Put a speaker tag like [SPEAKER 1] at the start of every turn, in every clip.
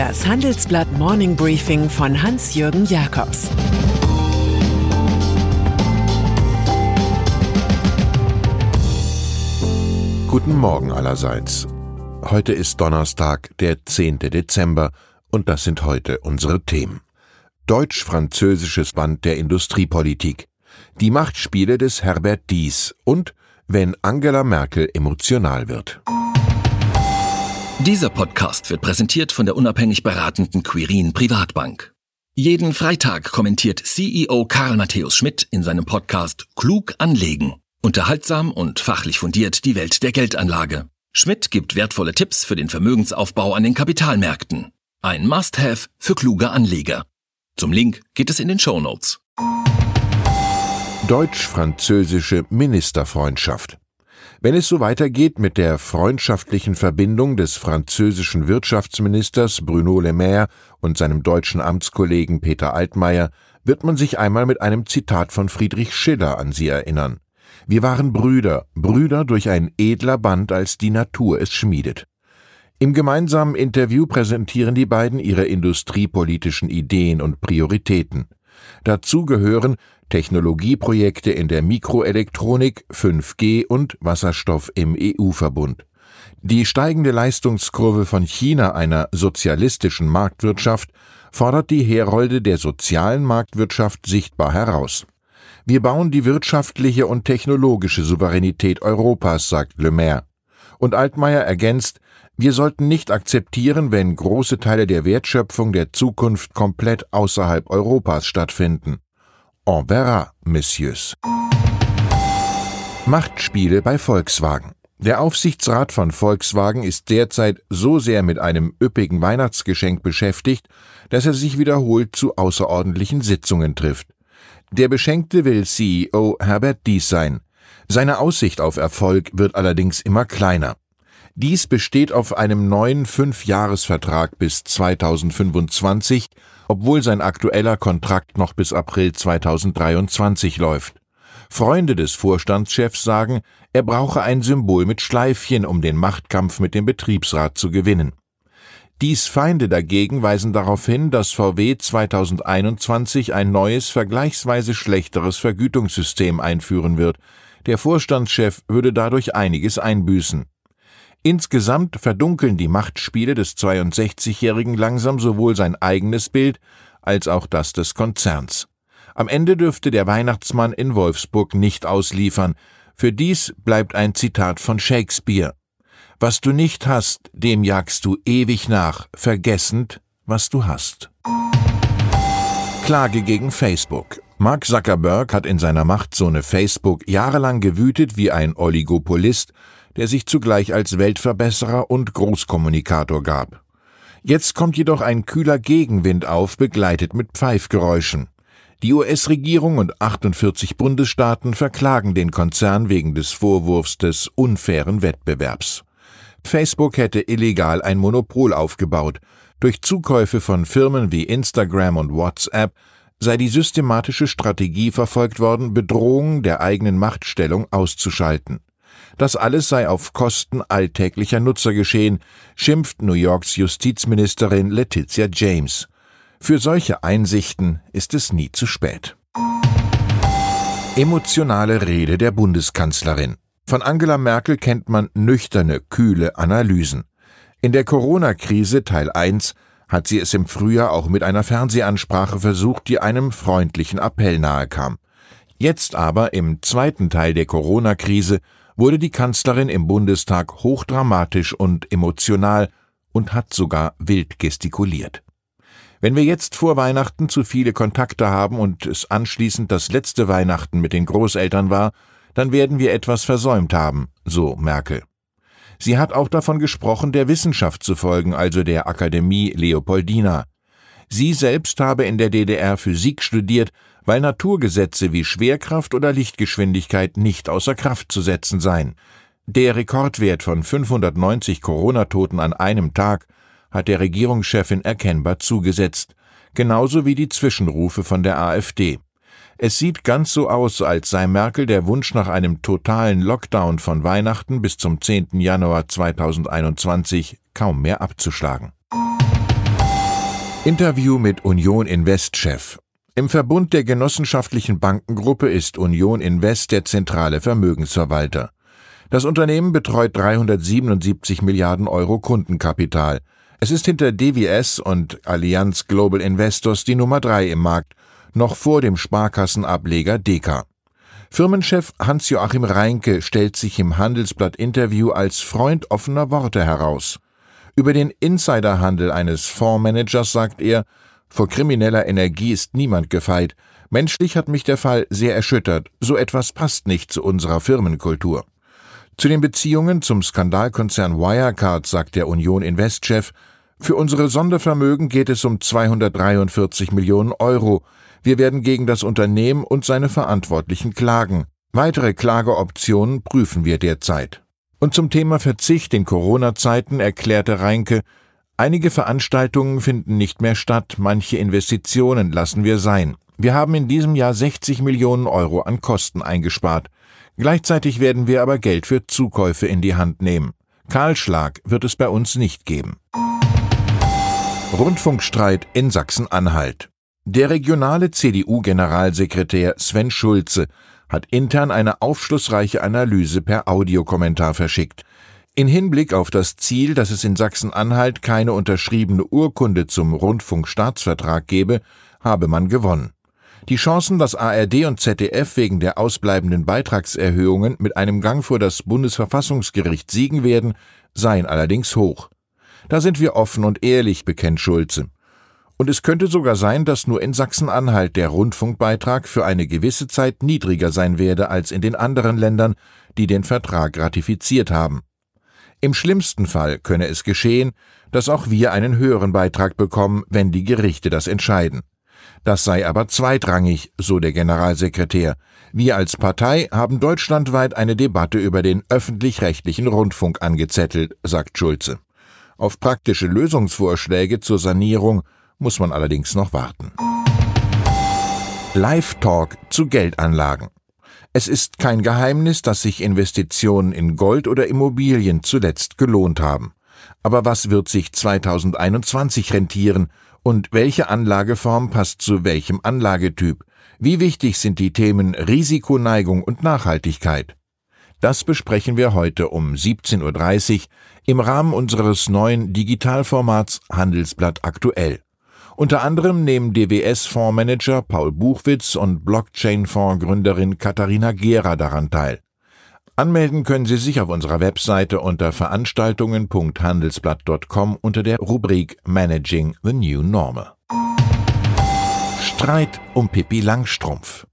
[SPEAKER 1] Das Handelsblatt Morning Briefing von Hans-Jürgen Jakobs
[SPEAKER 2] Guten Morgen allerseits. Heute ist Donnerstag, der 10. Dezember, und das sind heute unsere Themen. Deutsch-französisches Band der Industriepolitik, die Machtspiele des Herbert Dies und wenn Angela Merkel emotional wird.
[SPEAKER 3] Dieser Podcast wird präsentiert von der unabhängig beratenden Quirin Privatbank. Jeden Freitag kommentiert CEO Karl Matthäus Schmidt in seinem Podcast Klug anlegen. Unterhaltsam und fachlich fundiert die Welt der Geldanlage. Schmidt gibt wertvolle Tipps für den Vermögensaufbau an den Kapitalmärkten. Ein Must-Have für kluge Anleger. Zum Link geht es in den Show Notes.
[SPEAKER 2] Deutsch-französische Ministerfreundschaft. Wenn es so weitergeht mit der freundschaftlichen Verbindung des französischen Wirtschaftsministers Bruno Le Maire und seinem deutschen Amtskollegen Peter Altmaier, wird man sich einmal mit einem Zitat von Friedrich Schiller an sie erinnern. Wir waren Brüder, Brüder durch ein edler Band, als die Natur es schmiedet. Im gemeinsamen Interview präsentieren die beiden ihre industriepolitischen Ideen und Prioritäten. Dazu gehören Technologieprojekte in der Mikroelektronik, 5G und Wasserstoff im EU-Verbund. Die steigende Leistungskurve von China einer sozialistischen Marktwirtschaft fordert die Herolde der sozialen Marktwirtschaft sichtbar heraus. Wir bauen die wirtschaftliche und technologische Souveränität Europas, sagt Le Maire. Und Altmaier ergänzt, wir sollten nicht akzeptieren, wenn große Teile der Wertschöpfung der Zukunft komplett außerhalb Europas stattfinden. On verra, Messieurs. Machtspiele bei Volkswagen. Der Aufsichtsrat von Volkswagen ist derzeit so sehr mit einem üppigen Weihnachtsgeschenk beschäftigt, dass er sich wiederholt zu außerordentlichen Sitzungen trifft. Der Beschenkte will CEO Herbert Dies sein. Seine Aussicht auf Erfolg wird allerdings immer kleiner. Dies besteht auf einem neuen Fünfjahresvertrag bis 2025, obwohl sein aktueller Kontrakt noch bis April 2023 läuft. Freunde des Vorstandschefs sagen, er brauche ein Symbol mit Schleifchen, um den Machtkampf mit dem Betriebsrat zu gewinnen. Dies Feinde dagegen weisen darauf hin, dass VW 2021 ein neues, vergleichsweise schlechteres Vergütungssystem einführen wird. Der Vorstandschef würde dadurch einiges einbüßen. Insgesamt verdunkeln die Machtspiele des 62-Jährigen langsam sowohl sein eigenes Bild als auch das des Konzerns. Am Ende dürfte der Weihnachtsmann in Wolfsburg nicht ausliefern. Für dies bleibt ein Zitat von Shakespeare. Was du nicht hast, dem jagst du ewig nach, vergessend, was du hast. Klage gegen Facebook. Mark Zuckerberg hat in seiner Machtzone Facebook jahrelang gewütet wie ein Oligopolist der sich zugleich als Weltverbesserer und Großkommunikator gab. Jetzt kommt jedoch ein kühler Gegenwind auf, begleitet mit Pfeifgeräuschen. Die US-Regierung und 48 Bundesstaaten verklagen den Konzern wegen des Vorwurfs des unfairen Wettbewerbs. Facebook hätte illegal ein Monopol aufgebaut. Durch Zukäufe von Firmen wie Instagram und WhatsApp sei die systematische Strategie verfolgt worden, Bedrohungen der eigenen Machtstellung auszuschalten. Das alles sei auf Kosten alltäglicher Nutzer geschehen, schimpft New Yorks Justizministerin Letizia James. Für solche Einsichten ist es nie zu spät. Emotionale Rede der Bundeskanzlerin. Von Angela Merkel kennt man nüchterne, kühle Analysen. In der Corona-Krise Teil 1 hat sie es im Frühjahr auch mit einer Fernsehansprache versucht, die einem freundlichen Appell nahekam. Jetzt aber im zweiten Teil der Corona-Krise wurde die Kanzlerin im Bundestag hochdramatisch und emotional und hat sogar wild gestikuliert. Wenn wir jetzt vor Weihnachten zu viele Kontakte haben und es anschließend das letzte Weihnachten mit den Großeltern war, dann werden wir etwas versäumt haben, so Merkel. Sie hat auch davon gesprochen, der Wissenschaft zu folgen, also der Akademie Leopoldina. Sie selbst habe in der DDR Physik studiert, weil Naturgesetze wie Schwerkraft oder Lichtgeschwindigkeit nicht außer Kraft zu setzen seien. Der Rekordwert von 590 Corona-Toten an einem Tag hat der Regierungschefin erkennbar zugesetzt, genauso wie die Zwischenrufe von der AfD. Es sieht ganz so aus, als sei Merkel der Wunsch nach einem totalen Lockdown von Weihnachten bis zum 10. Januar 2021 kaum mehr abzuschlagen. Interview mit Union Invest-Chef. Im Verbund der genossenschaftlichen Bankengruppe ist Union Invest der zentrale Vermögensverwalter. Das Unternehmen betreut 377 Milliarden Euro Kundenkapital. Es ist hinter DWS und Allianz Global Investors die Nummer drei im Markt, noch vor dem Sparkassenableger Deka. Firmenchef Hans-Joachim Reinke stellt sich im Handelsblatt Interview als Freund offener Worte heraus. Über den Insiderhandel eines Fondsmanagers sagt er, vor krimineller Energie ist niemand gefeit. Menschlich hat mich der Fall sehr erschüttert. So etwas passt nicht zu unserer Firmenkultur. Zu den Beziehungen zum Skandalkonzern Wirecard sagt der Union Invest-Chef, für unsere Sondervermögen geht es um 243 Millionen Euro. Wir werden gegen das Unternehmen und seine Verantwortlichen klagen. Weitere Klageoptionen prüfen wir derzeit. Und zum Thema Verzicht in Corona-Zeiten erklärte Reinke, einige Veranstaltungen finden nicht mehr statt, manche Investitionen lassen wir sein. Wir haben in diesem Jahr 60 Millionen Euro an Kosten eingespart. Gleichzeitig werden wir aber Geld für Zukäufe in die Hand nehmen. Kahlschlag wird es bei uns nicht geben. Rundfunkstreit in Sachsen-Anhalt. Der regionale CDU-Generalsekretär Sven Schulze hat intern eine aufschlussreiche Analyse per Audiokommentar verschickt. In Hinblick auf das Ziel, dass es in Sachsen-Anhalt keine unterschriebene Urkunde zum Rundfunkstaatsvertrag gebe, habe man gewonnen. Die Chancen, dass ARD und ZDF wegen der ausbleibenden Beitragserhöhungen mit einem Gang vor das Bundesverfassungsgericht siegen werden, seien allerdings hoch. Da sind wir offen und ehrlich, bekennt Schulze. Und es könnte sogar sein, dass nur in Sachsen-Anhalt der Rundfunkbeitrag für eine gewisse Zeit niedriger sein werde als in den anderen Ländern, die den Vertrag ratifiziert haben. Im schlimmsten Fall könne es geschehen, dass auch wir einen höheren Beitrag bekommen, wenn die Gerichte das entscheiden. Das sei aber zweitrangig, so der Generalsekretär. Wir als Partei haben deutschlandweit eine Debatte über den öffentlich-rechtlichen Rundfunk angezettelt, sagt Schulze. Auf praktische Lösungsvorschläge zur Sanierung muss man allerdings noch warten. Live-Talk zu Geldanlagen. Es ist kein Geheimnis, dass sich Investitionen in Gold oder Immobilien zuletzt gelohnt haben. Aber was wird sich 2021 rentieren und welche Anlageform passt zu welchem Anlagetyp? Wie wichtig sind die Themen Risikoneigung und Nachhaltigkeit? Das besprechen wir heute um 17.30 Uhr im Rahmen unseres neuen Digitalformats Handelsblatt aktuell. Unter anderem nehmen DWS-Fondsmanager Paul Buchwitz und Blockchain-Fondsgründerin Katharina Gera daran teil. Anmelden können Sie sich auf unserer Webseite unter veranstaltungen.handelsblatt.com unter der Rubrik Managing the New Normal. Streit um Pippi Langstrumpf.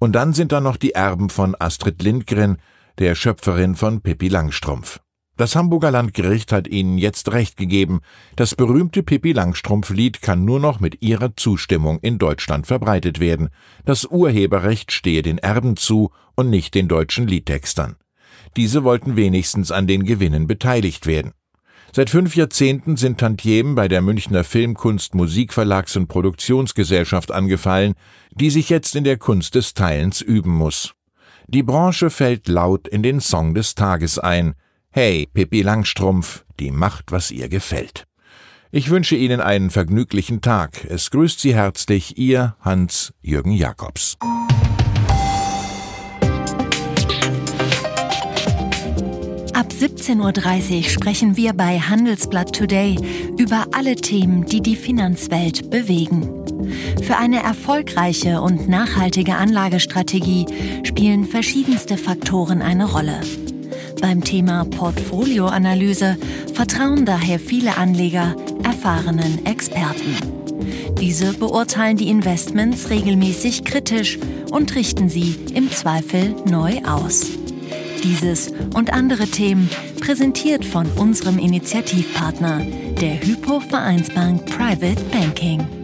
[SPEAKER 2] Und dann sind da noch die Erben von Astrid Lindgren, der Schöpferin von Pippi Langstrumpf. Das Hamburger Landgericht hat ihnen jetzt recht gegeben. Das berühmte Pippi Langstrumpf-Lied kann nur noch mit ihrer Zustimmung in Deutschland verbreitet werden. Das Urheberrecht stehe den Erben zu und nicht den deutschen Liedtextern. Diese wollten wenigstens an den Gewinnen beteiligt werden. Seit fünf Jahrzehnten sind Tantiemen bei der Münchner Filmkunst Musikverlags- und Produktionsgesellschaft angefallen, die sich jetzt in der Kunst des Teilens üben muss. Die Branche fällt laut in den Song des Tages ein. Hey, Pippi Langstrumpf, die macht, was ihr gefällt. Ich wünsche Ihnen einen vergnüglichen Tag. Es grüßt Sie herzlich Ihr Hans-Jürgen Jakobs.
[SPEAKER 4] Ab 17.30 Uhr sprechen wir bei Handelsblatt Today über alle Themen, die die Finanzwelt bewegen. Für eine erfolgreiche und nachhaltige Anlagestrategie spielen verschiedenste Faktoren eine Rolle. Beim Thema Portfolioanalyse vertrauen daher viele Anleger erfahrenen Experten. Diese beurteilen die Investments regelmäßig kritisch und richten sie im Zweifel neu aus. Dieses und andere Themen präsentiert von unserem Initiativpartner, der Hypo Vereinsbank Private Banking.